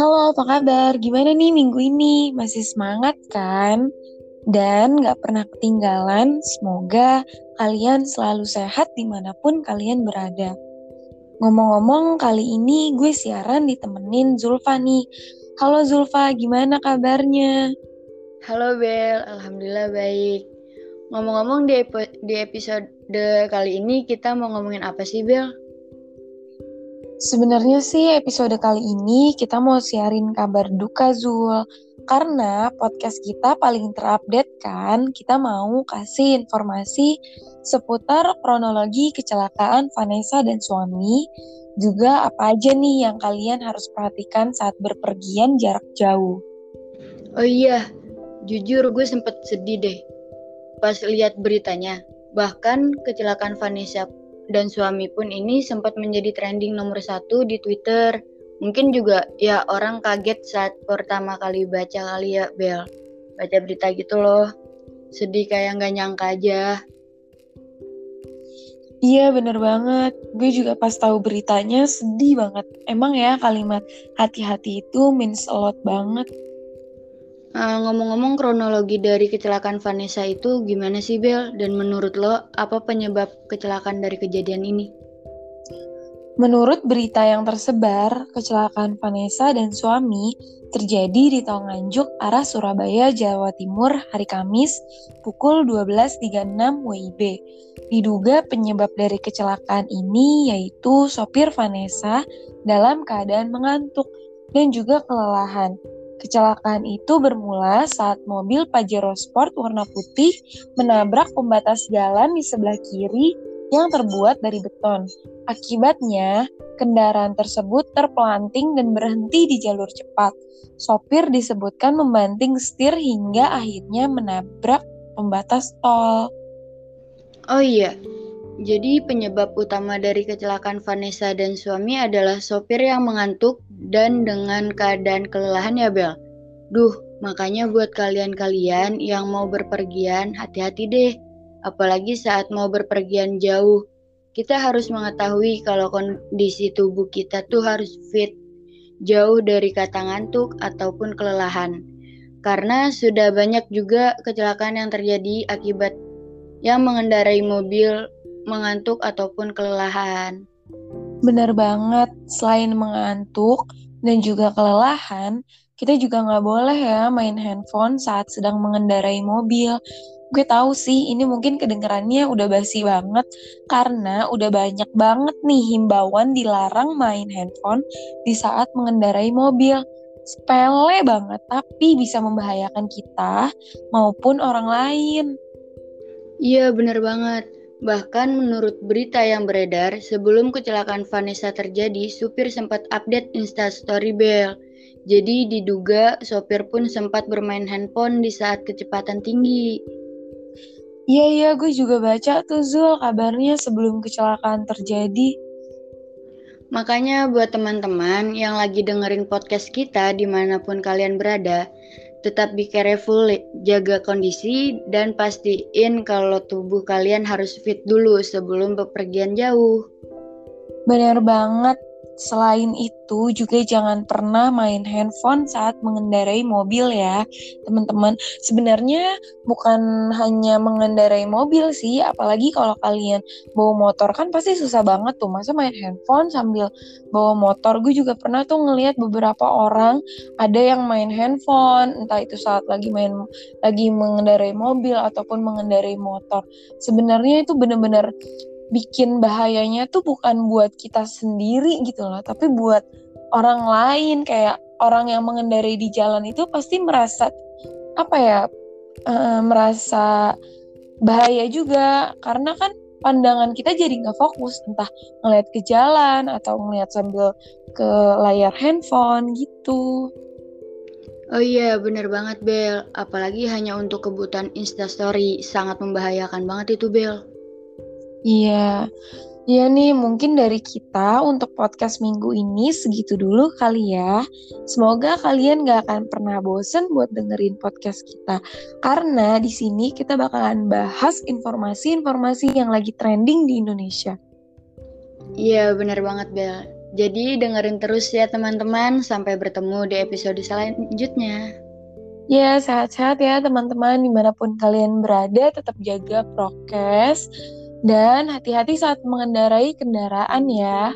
Halo, apa kabar? Gimana nih minggu ini? Masih semangat kan? Dan gak pernah ketinggalan, semoga kalian selalu sehat di mana pun kalian berada. Ngomong-ngomong, kali ini gue siaran ditemenin Zulfa nih. Halo Zulfa, gimana kabarnya? Halo Bel, Alhamdulillah baik. Ngomong-ngomong di, di episode kali ini kita mau ngomongin apa sih Bel? Sebenarnya sih episode kali ini kita mau siarin kabar duka Zul. Karena podcast kita paling terupdate kan, kita mau kasih informasi seputar kronologi kecelakaan Vanessa dan suami, juga apa aja nih yang kalian harus perhatikan saat berpergian jarak jauh. Oh iya, jujur gue sempet sedih deh pas lihat beritanya. Bahkan kecelakaan Vanessa dan suami pun ini sempat menjadi trending nomor satu di Twitter. Mungkin juga ya orang kaget saat pertama kali baca kali ya Bel. Baca berita gitu loh. Sedih kayak nggak nyangka aja. Iya bener banget, gue juga pas tahu beritanya sedih banget. Emang ya kalimat hati-hati itu means a lot banget. Uh, ngomong-ngomong kronologi dari kecelakaan Vanessa itu gimana sih Bel? Dan menurut lo apa penyebab kecelakaan dari kejadian ini? Menurut berita yang tersebar, kecelakaan Vanessa dan suami terjadi di Tol Nganjuk arah Surabaya, Jawa Timur hari Kamis pukul 12.36 WIB. Diduga penyebab dari kecelakaan ini yaitu sopir Vanessa dalam keadaan mengantuk dan juga kelelahan Kecelakaan itu bermula saat mobil Pajero Sport warna putih menabrak pembatas jalan di sebelah kiri yang terbuat dari beton. Akibatnya, kendaraan tersebut terpelanting dan berhenti di jalur cepat. Sopir disebutkan membanting setir hingga akhirnya menabrak pembatas tol. Oh iya, jadi penyebab utama dari kecelakaan Vanessa dan suami adalah sopir yang mengantuk dan dengan keadaan kelelahan ya Bel. Duh, makanya buat kalian-kalian yang mau berpergian hati-hati deh. Apalagi saat mau berpergian jauh. Kita harus mengetahui kalau kondisi tubuh kita tuh harus fit. Jauh dari kata ngantuk ataupun kelelahan. Karena sudah banyak juga kecelakaan yang terjadi akibat yang mengendarai mobil mengantuk ataupun kelelahan. Benar banget, selain mengantuk dan juga kelelahan, kita juga nggak boleh ya main handphone saat sedang mengendarai mobil. Gue tahu sih ini mungkin kedengarannya udah basi banget karena udah banyak banget nih himbauan dilarang main handphone di saat mengendarai mobil. Sepele banget tapi bisa membahayakan kita maupun orang lain. Iya bener banget. Bahkan menurut berita yang beredar, sebelum kecelakaan Vanessa terjadi, supir sempat update Instastory Bell. Jadi diduga sopir pun sempat bermain handphone di saat kecepatan tinggi. Iya iya gue juga baca tuh Zul kabarnya sebelum kecelakaan terjadi. Makanya buat teman-teman yang lagi dengerin podcast kita di mana pun kalian berada, Tetap be careful, jaga kondisi, dan pastiin kalau tubuh kalian harus fit dulu sebelum bepergian jauh. Benar banget, Selain itu juga jangan pernah main handphone saat mengendarai mobil ya, teman-teman. Sebenarnya bukan hanya mengendarai mobil sih, apalagi kalau kalian bawa motor kan pasti susah banget tuh masa main handphone sambil bawa motor. Gue juga pernah tuh ngelihat beberapa orang ada yang main handphone, entah itu saat lagi main lagi mengendarai mobil ataupun mengendarai motor. Sebenarnya itu benar-benar bikin bahayanya tuh bukan buat kita sendiri gitu loh, tapi buat orang lain kayak orang yang mengendarai di jalan itu pasti merasa apa ya uh, merasa bahaya juga karena kan pandangan kita jadi nggak fokus entah ngeliat ke jalan atau ngeliat sambil ke layar handphone gitu. Oh iya, bener banget Bel. Apalagi hanya untuk kebutuhan instastory, sangat membahayakan banget itu Bel. Iya, iya nih mungkin dari kita untuk podcast minggu ini segitu dulu kali ya. Semoga kalian gak akan pernah bosen buat dengerin podcast kita. Karena di sini kita bakalan bahas informasi-informasi yang lagi trending di Indonesia. Iya, benar banget, Bel. Jadi dengerin terus ya teman-teman sampai bertemu di episode selanjutnya. Ya, sehat-sehat ya teman-teman di mana pun kalian berada, tetap jaga prokes dan hati-hati saat mengendarai kendaraan ya.